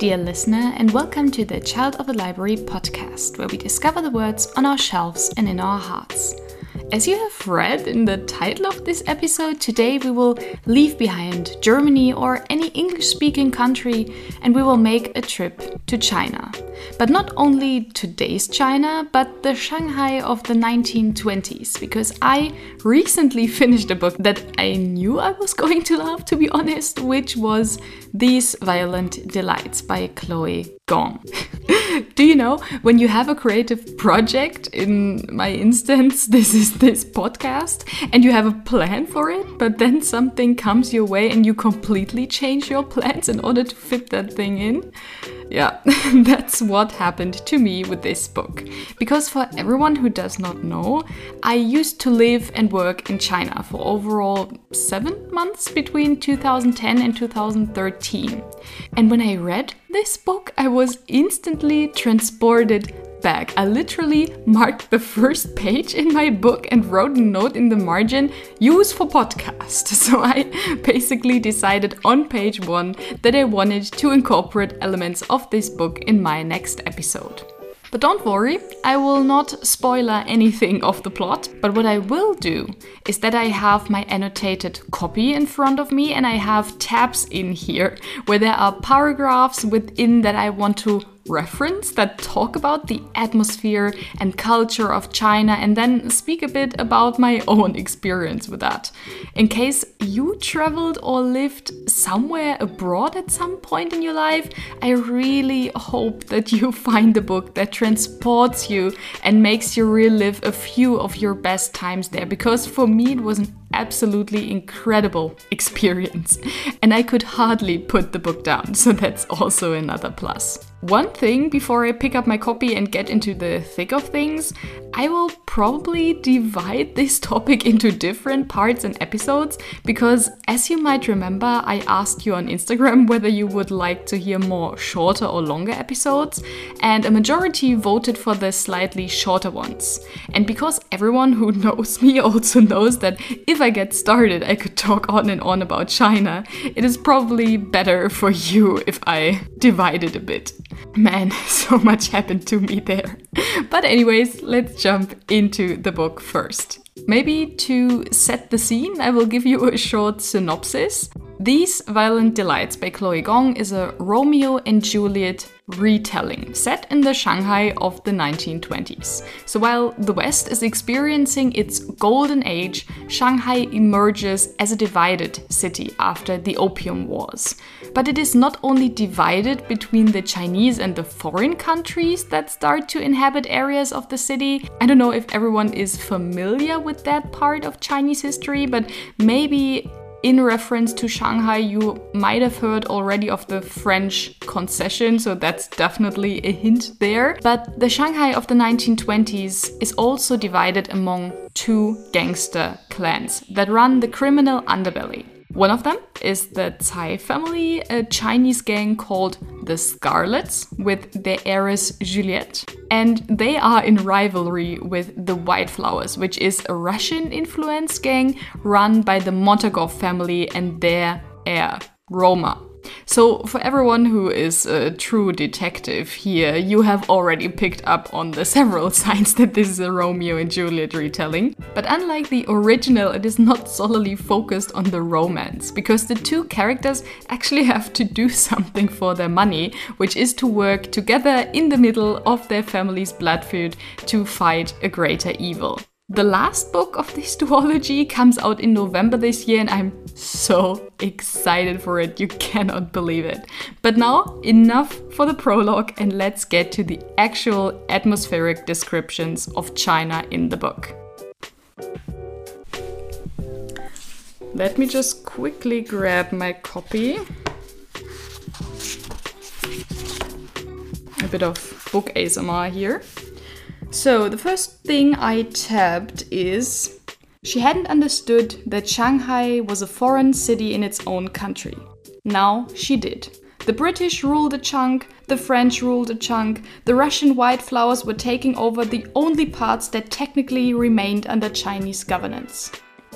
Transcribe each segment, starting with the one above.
dear listener, and welcome to the Child of the Library podcast, where we discover the words on our shelves and in our hearts. As you have read in the title of this episode, today we will leave behind Germany or any English speaking country and we will make a trip to China. But not only today's China, but the Shanghai of the 1920s, because I recently finished a book that I knew I was going to love, to be honest, which was These Violent Delights by Chloe Gong. Do you know when you have a creative project, in my instance, this is this podcast, and you have a plan for it, but then something comes your way and you completely change your plans in order to fit that thing in? Yeah, that's what happened to me with this book. Because for everyone who does not know, I used to live and work in China for overall seven months between 2010 and 2013. And when I read this book, I was instantly transported back. I literally marked the first page in my book and wrote a note in the margin use for podcast. So I basically decided on page one that I wanted to incorporate elements of this book in my next episode. But don't worry, I will not spoiler anything of the plot. But what I will do is that I have my annotated copy in front of me and I have tabs in here where there are paragraphs within that I want to reference that talk about the atmosphere and culture of China and then speak a bit about my own experience with that. In case you traveled or lived somewhere abroad at some point in your life, I really hope that you find a book that transports you and makes you relive a few of your best times there because for me it was an absolutely incredible experience and I could hardly put the book down, so that's also another plus. One thing before I pick up my copy and get into the thick of things, I will probably divide this topic into different parts and episodes because, as you might remember, I asked you on Instagram whether you would like to hear more shorter or longer episodes, and a majority voted for the slightly shorter ones. And because everyone who knows me also knows that if I get started, I could talk on and on about China, it is probably better for you if I divide it a bit. Man, so much happened to me there. But, anyways, let's jump into the book first. Maybe to set the scene, I will give you a short synopsis. These Violent Delights by Chloe Gong is a Romeo and Juliet retelling set in the Shanghai of the 1920s. So while the West is experiencing its golden age, Shanghai emerges as a divided city after the Opium Wars. But it is not only divided between the Chinese and the foreign countries that start to inhabit areas of the city. I don't know if everyone is familiar with that part of Chinese history, but maybe in reference to Shanghai, you might have heard already of the French concession, so that's definitely a hint there. But the Shanghai of the 1920s is also divided among two gangster clans that run the criminal underbelly. One of them is the Cai family, a Chinese gang called the Scarlets, with their heiress Juliette. And they are in rivalry with the White Flowers, which is a Russian influenced gang run by the Montagov family and their heir, Roma. So, for everyone who is a true detective here, you have already picked up on the several signs that this is a Romeo and Juliet retelling. But unlike the original, it is not solely focused on the romance, because the two characters actually have to do something for their money, which is to work together in the middle of their family's blood feud to fight a greater evil. The last book of this duology comes out in November this year, and I'm so excited for it. You cannot believe it. But now, enough for the prologue, and let's get to the actual atmospheric descriptions of China in the book. Let me just quickly grab my copy. A bit of book ASMR here. So, the first thing I tabbed is she hadn't understood that Shanghai was a foreign city in its own country. Now she did. The British ruled a chunk, the French ruled a chunk, the Russian white flowers were taking over the only parts that technically remained under Chinese governance.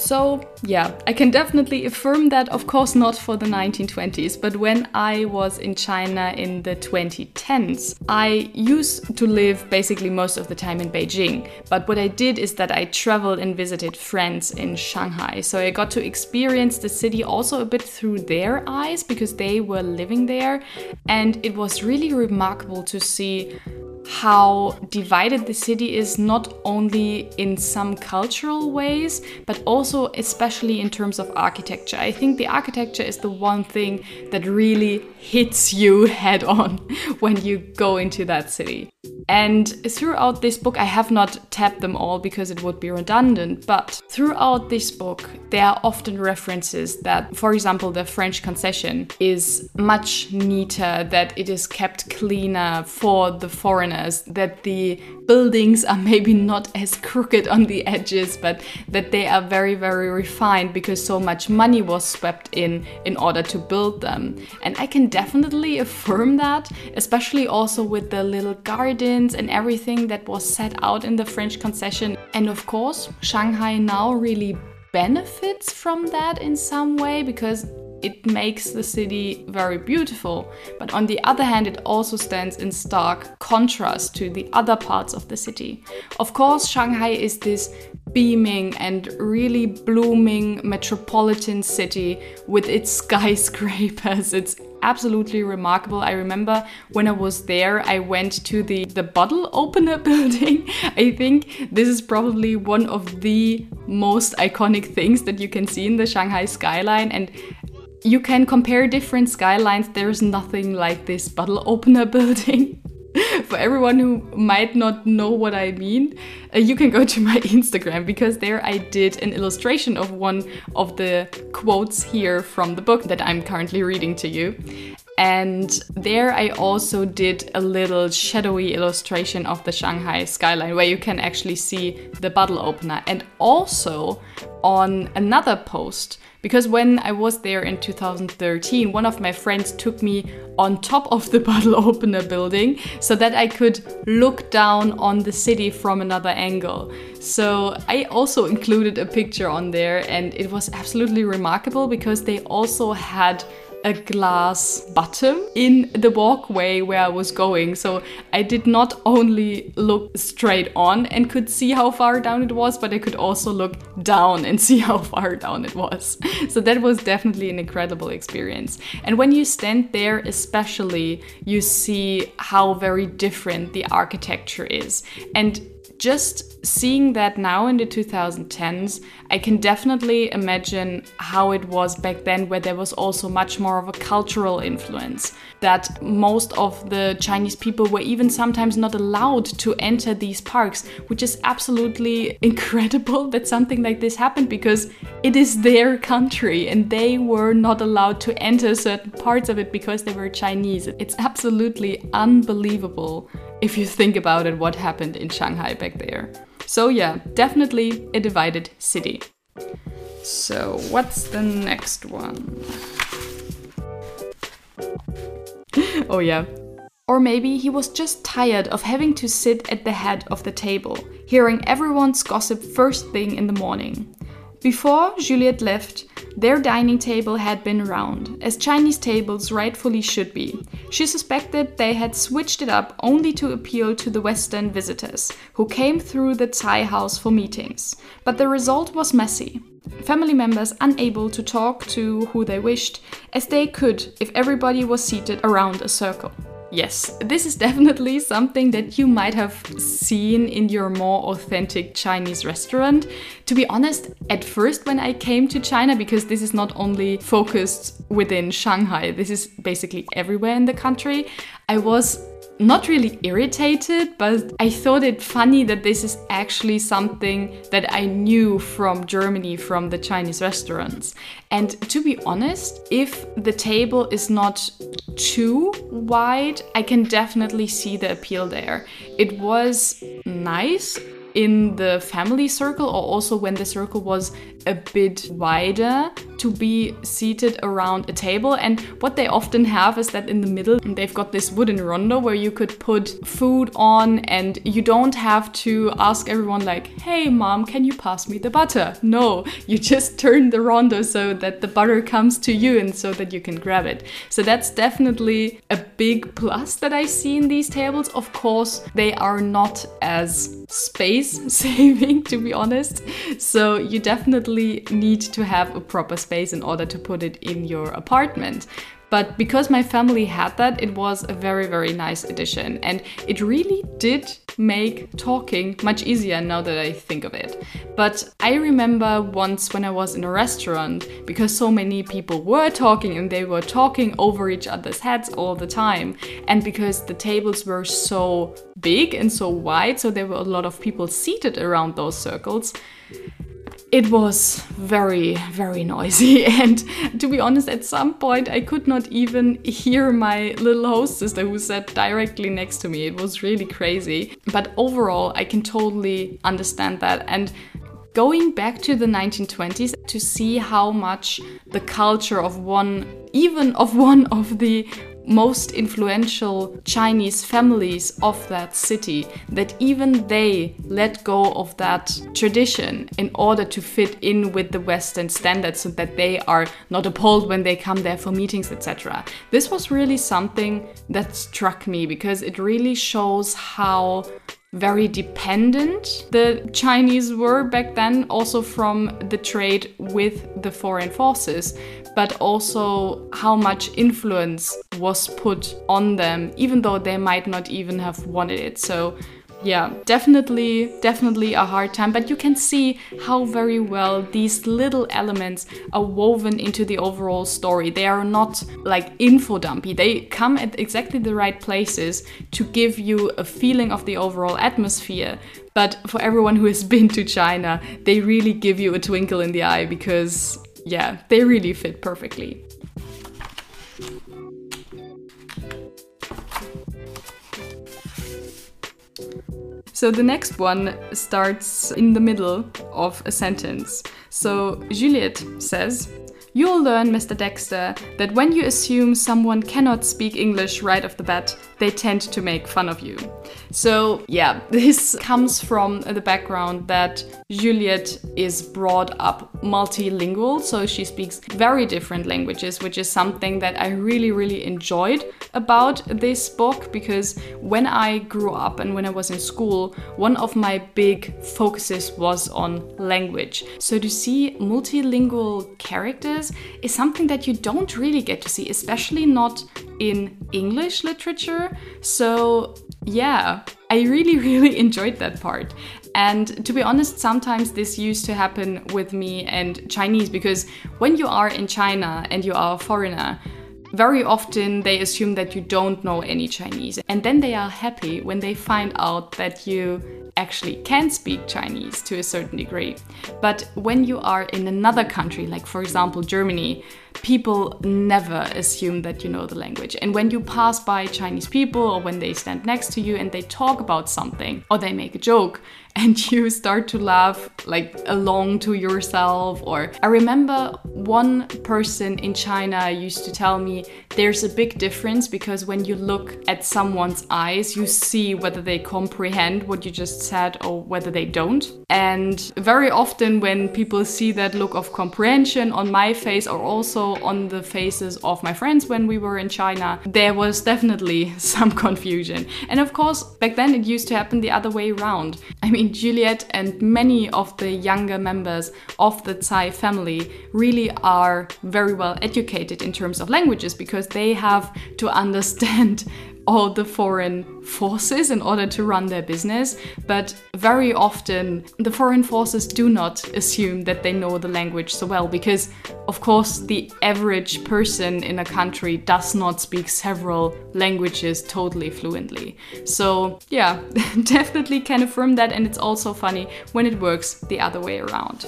So, yeah, I can definitely affirm that, of course, not for the 1920s, but when I was in China in the 2010s, I used to live basically most of the time in Beijing. But what I did is that I traveled and visited friends in Shanghai. So I got to experience the city also a bit through their eyes because they were living there. And it was really remarkable to see how divided the city is, not only in some cultural ways, but also especially in terms of architecture. I think the architecture is the one thing that really hits you head on when you go into that city. And throughout this book, I have not tapped them all because it would be redundant, but throughout this book, there are often references that, for example, the French concession is much neater, that it is kept cleaner for the foreigners, that the buildings are maybe not as crooked on the edges, but that they are very, very refined because so much money was swept in in order to build them. And I can definitely affirm that, especially also with the little gardens and everything that was set out in the French concession. And of course, Shanghai now really benefits from that in some way because it makes the city very beautiful. But on the other hand, it also stands in stark contrast to the other parts of the city. Of course, Shanghai is this beaming and really blooming metropolitan city with its skyscrapers, its absolutely remarkable. I remember when I was there, I went to the, the bottle opener building. I think this is probably one of the most iconic things that you can see in the Shanghai skyline. And you can compare different skylines. There's nothing like this bottle opener building. For everyone who might not know what I mean, uh, you can go to my Instagram because there I did an illustration of one of the quotes here from the book that I'm currently reading to you. And there I also did a little shadowy illustration of the Shanghai skyline where you can actually see the bottle opener. And also on another post, because when I was there in 2013, one of my friends took me on top of the bottle opener building so that I could look down on the city from another angle. So I also included a picture on there, and it was absolutely remarkable because they also had a glass bottom in the walkway where I was going. So I did not only look straight on and could see how far down it was, but I could also look down and see how far down it was. So that was definitely an incredible experience. And when you stand there, especially, you see how very different the architecture is. And just seeing that now in the 2010s, I can definitely imagine how it was back then, where there was also much more of a cultural influence. That most of the Chinese people were even sometimes not allowed to enter these parks, which is absolutely incredible that something like this happened because it is their country and they were not allowed to enter certain parts of it because they were Chinese. It's absolutely unbelievable if you think about it, what happened in Shanghai back there. So, yeah, definitely a divided city. So, what's the next one? oh, yeah. Or maybe he was just tired of having to sit at the head of the table, hearing everyone's gossip first thing in the morning. Before Juliette left, their dining table had been round, as Chinese tables rightfully should be. She suspected they had switched it up only to appeal to the Western visitors, who came through the Cai house for meetings. But the result was messy. Family members unable to talk to who they wished, as they could if everybody was seated around a circle. Yes, this is definitely something that you might have seen in your more authentic Chinese restaurant. To be honest, at first when I came to China, because this is not only focused within Shanghai, this is basically everywhere in the country, I was not really irritated, but I thought it funny that this is actually something that I knew from Germany, from the Chinese restaurants. And to be honest, if the table is not too wide, I can definitely see the appeal there. It was nice in the family circle or also when the circle was a bit wider to be seated around a table. And what they often have is that in the middle, they've got this wooden rondo where you could put food on, and you don't have to ask everyone, like, hey, mom, can you pass me the butter? No, you just turn the rondo so that the butter comes to you and so that you can grab it. So that's definitely a big plus that I see in these tables. Of course, they are not as space saving, to be honest. So you definitely need to have a proper space in order to put it in your apartment. But because my family had that, it was a very, very nice addition. And it really did make talking much easier now that I think of it. But I remember once when I was in a restaurant, because so many people were talking and they were talking over each other's heads all the time. And because the tables were so big and so wide, so there were a lot of people seated around those circles it was very, very noisy. And to be honest, at some point, I could not even hear my little host sister who sat directly next to me. It was really crazy. But overall, I can totally understand that. And going back to the 1920s to see how much the culture of one, even of one of the most influential Chinese families of that city, that even they let go of that tradition in order to fit in with the Western standards so that they are not appalled when they come there for meetings, etc. This was really something that struck me because it really shows how very dependent the Chinese were back then, also from the trade with the foreign forces, but also how much influence was put on them, even though they might not even have wanted it. So yeah, definitely, definitely a hard time. But you can see how very well these little elements are woven into the overall story. They are not like info dumpy, they come at exactly the right places to give you a feeling of the overall atmosphere. But for everyone who has been to China, they really give you a twinkle in the eye because, yeah, they really fit perfectly. So the next one starts in the middle of a sentence. So Juliette says, You'll learn, Mr. Dexter, that when you assume someone cannot speak English right off the bat, they tend to make fun of you. So, yeah, this comes from the background that Juliette is brought up multilingual, so she speaks very different languages, which is something that I really, really enjoyed about this book because when I grew up and when I was in school, one of my big focuses was on language. So, to see multilingual is something that you don't really get to see, especially not in English literature. So, yeah, I really, really enjoyed that part. And to be honest, sometimes this used to happen with me and Chinese because when you are in China and you are a foreigner, very often they assume that you don't know any Chinese. And then they are happy when they find out that you actually can speak Chinese to a certain degree. But when you are in another country, like for example Germany, people never assume that you know the language. And when you pass by Chinese people or when they stand next to you and they talk about something or they make a joke, and you start to laugh like along to yourself or i remember one person in china used to tell me there's a big difference because when you look at someone's eyes you see whether they comprehend what you just said or whether they don't and very often when people see that look of comprehension on my face or also on the faces of my friends when we were in china there was definitely some confusion. And of course back then it used to happen the other way around. I mean Juliette and many of the younger members of the Cai family really are very well educated in terms of languages because they have to understand all the foreign forces in order to run their business. But very often, the foreign forces do not assume that they know the language so well because, of course, the average person in a country does not speak several languages totally fluently. So, yeah, definitely can affirm that. And it's also funny when it works the other way around.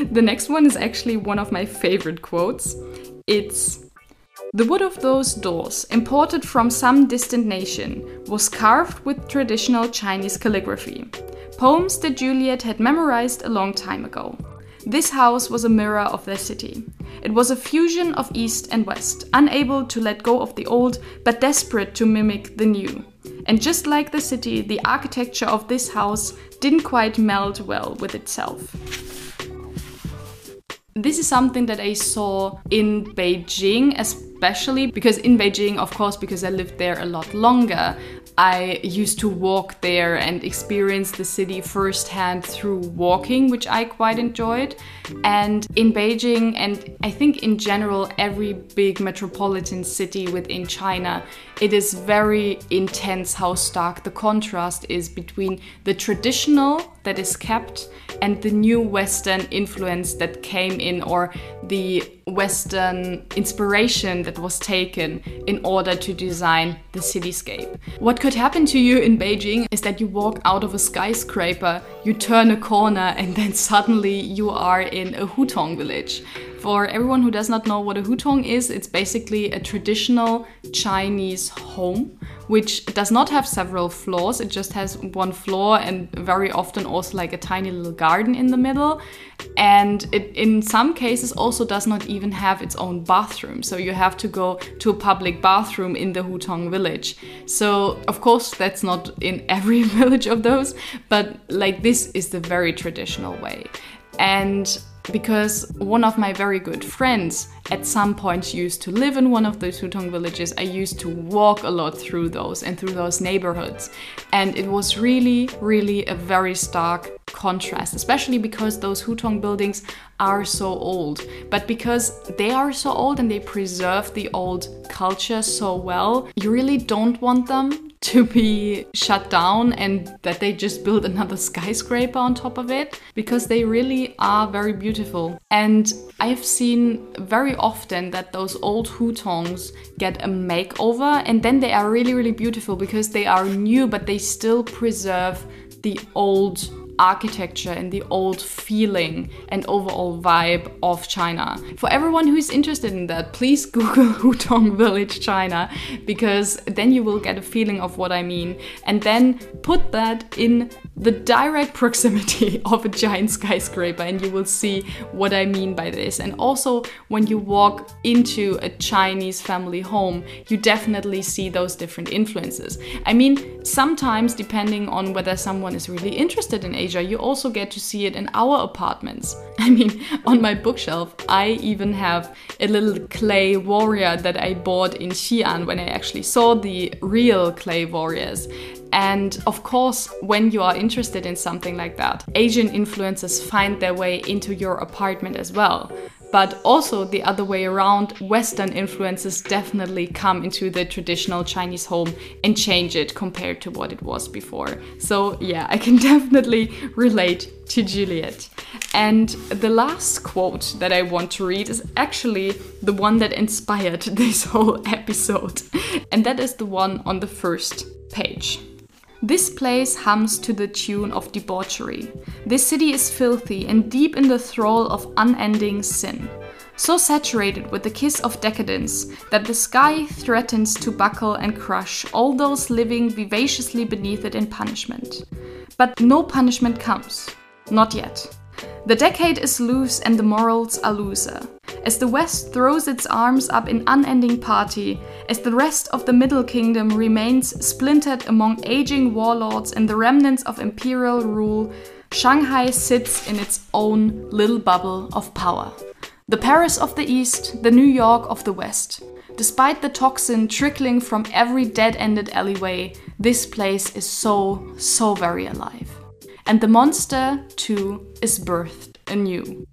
The next one is actually one of my favorite quotes. It's The wood of those doors, imported from some distant nation, was carved with traditional Chinese calligraphy, poems that Juliette had memorized a long time ago. This house was a mirror of their city. It was a fusion of East and West, unable to let go of the old, but desperate to mimic the new. And just like the city, the architecture of this house didn't quite meld well with itself. This is something that I saw in Beijing, especially because in Beijing, of course, because I lived there a lot longer, I used to walk there and experience the city firsthand through walking, which I quite enjoyed. And in Beijing, and I think in general, every big metropolitan city within China, it is very intense how stark the contrast is between the traditional that is kept and the new Western influence that came in, or the Western inspiration that was taken in order to design the cityscape. What could happen to you in Beijing is that you walk out of a skyscraper, you turn a corner, and then suddenly you are in a Hutong village. For everyone who does not know what a hutong is, it's basically a traditional Chinese home which does not have several floors. It just has one floor and very often also like a tiny little garden in the middle. And it in some cases also does not even have its own bathroom. So you have to go to a public bathroom in the Hutong village. So of course that's not in every village of those, but like this is the very traditional way. And because one of my very good friends at some point used to live in one of those Hutong villages. I used to walk a lot through those and through those neighborhoods. And it was really, really a very stark contrast, especially because those Hutong buildings are so old. But because they are so old and they preserve the old culture so well, you really don't want them to be shut down and that they just build another skyscraper on top of it because they really are very beautiful. And I've seen very often that those old hutongs get a makeover and then they are really, really beautiful because they are new but they still preserve the old architecture and the old feeling and overall vibe of China. For everyone who is interested in that, please Google Hutong Village China because then you will get a feeling of what I mean. And then put that in the direct proximity of a giant skyscraper and you will see what I mean by this. And also, when you walk into a Chinese family home, you definitely see those different influences. I mean, sometimes, depending on whether someone is really interested in Asia, you also get to see it in our apartments. I mean, on my bookshelf, I even have a little clay warrior that I bought in Xi'an when I actually saw the real clay warriors. And of course, when you are interested in something like that, Asian influences find their way into your apartment as well. But also the other way around, Western influences definitely come into the traditional Chinese home and change it compared to what it was before. So, yeah, I can definitely relate to Juliette. And the last quote that I want to read is actually the one that inspired this whole episode, and that is the one on the first page. This place hums to the tune of debauchery. This city is filthy and deep in the thrall of unending sin. So saturated with the kiss of decadence that the sky threatens to buckle and crush all those living vivaciously beneath it in punishment. But no punishment comes. Not yet. The decade is loose and the morals are looser. As the West throws its arms up in unending party, as the rest of the Middle Kingdom remains splintered among aging warlords and the remnants of imperial rule, Shanghai sits in its own little bubble of power. The Paris of the East, the New York of the West. Despite the toxin trickling from every dead ended alleyway, this place is so, so very alive. And the monster, too, is birthed anew.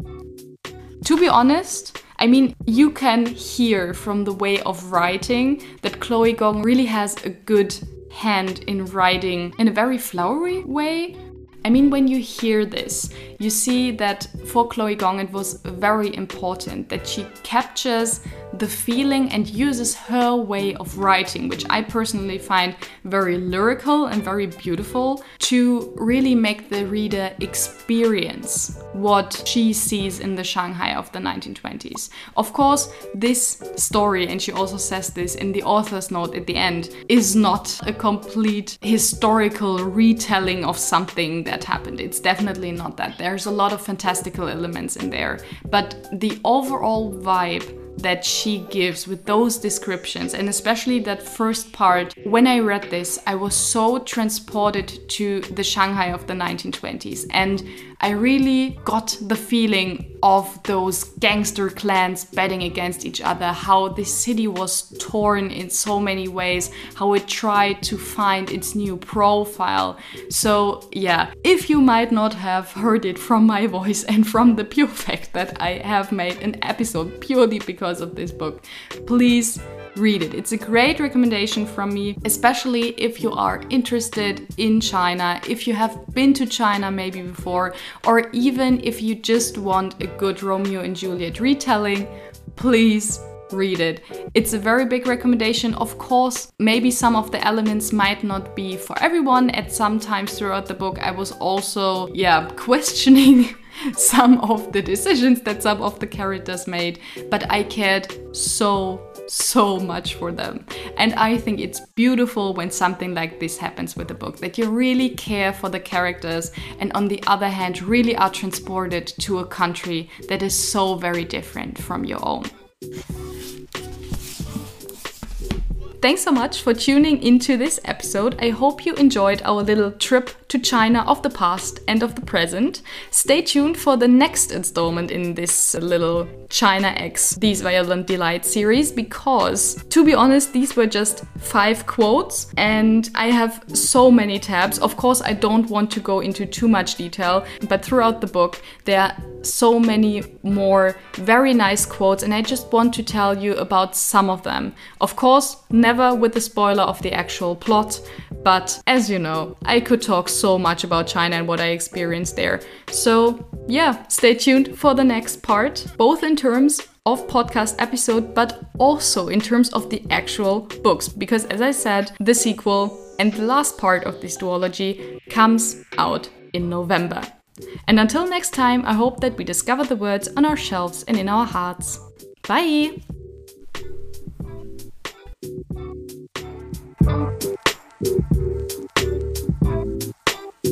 To be honest, I mean, you can hear from the way of writing that Chloe Gong really has a good hand in writing in a very flowery way. I mean, when you hear this, you see that for Chloe Gong it was very important that she captures the feeling and uses her way of writing, which I personally find very lyrical and very beautiful, to really make the reader experience what she sees in the Shanghai of the 1920s. Of course, this story, and she also says this in the author's note at the end, is not a complete historical retelling of something that happened. It's definitely not that. There's a lot of fantastical elements in there, but the overall vibe that she gives with those descriptions, and especially that first part. When I read this, I was so transported to the Shanghai of the 1920s, and I really got the feeling of those gangster clans betting against each other, how the city was torn in so many ways, how it tried to find its new profile. So, yeah, if you might not have heard it from my voice and from the pure fact that I have made an episode purely because of this book, please read it. It's a great recommendation from me, especially if you are interested in China, if you have been to China maybe before, or even if you just want a good Romeo and Juliet retelling, please read it. It's a very big recommendation. Of course, maybe some of the elements might not be for everyone. At some times throughout the book, I was also, yeah, questioning some of the decisions that some of the characters made, but I cared so so much for them. And I think it's beautiful when something like this happens with a book that you really care for the characters and, on the other hand, really are transported to a country that is so very different from your own. Thanks so much for tuning into this episode. I hope you enjoyed our little trip to China of the past and of the present. Stay tuned for the next installment in this little China X These Violent Delights series because, to be honest, these were just five quotes and I have so many tabs. Of course, I don't want to go into too much detail, but throughout the book, there are so many more very nice quotes, and I just want to tell you about some of them. Of course, never with the spoiler of the actual plot, but as you know, I could talk so much about China and what I experienced there. So, yeah, stay tuned for the next part, both in terms of podcast episode, but also in terms of the actual books. Because as I said, the sequel and the last part of this duology comes out in November. And until next time, I hope that we discover the words on our shelves and in our hearts. Bye!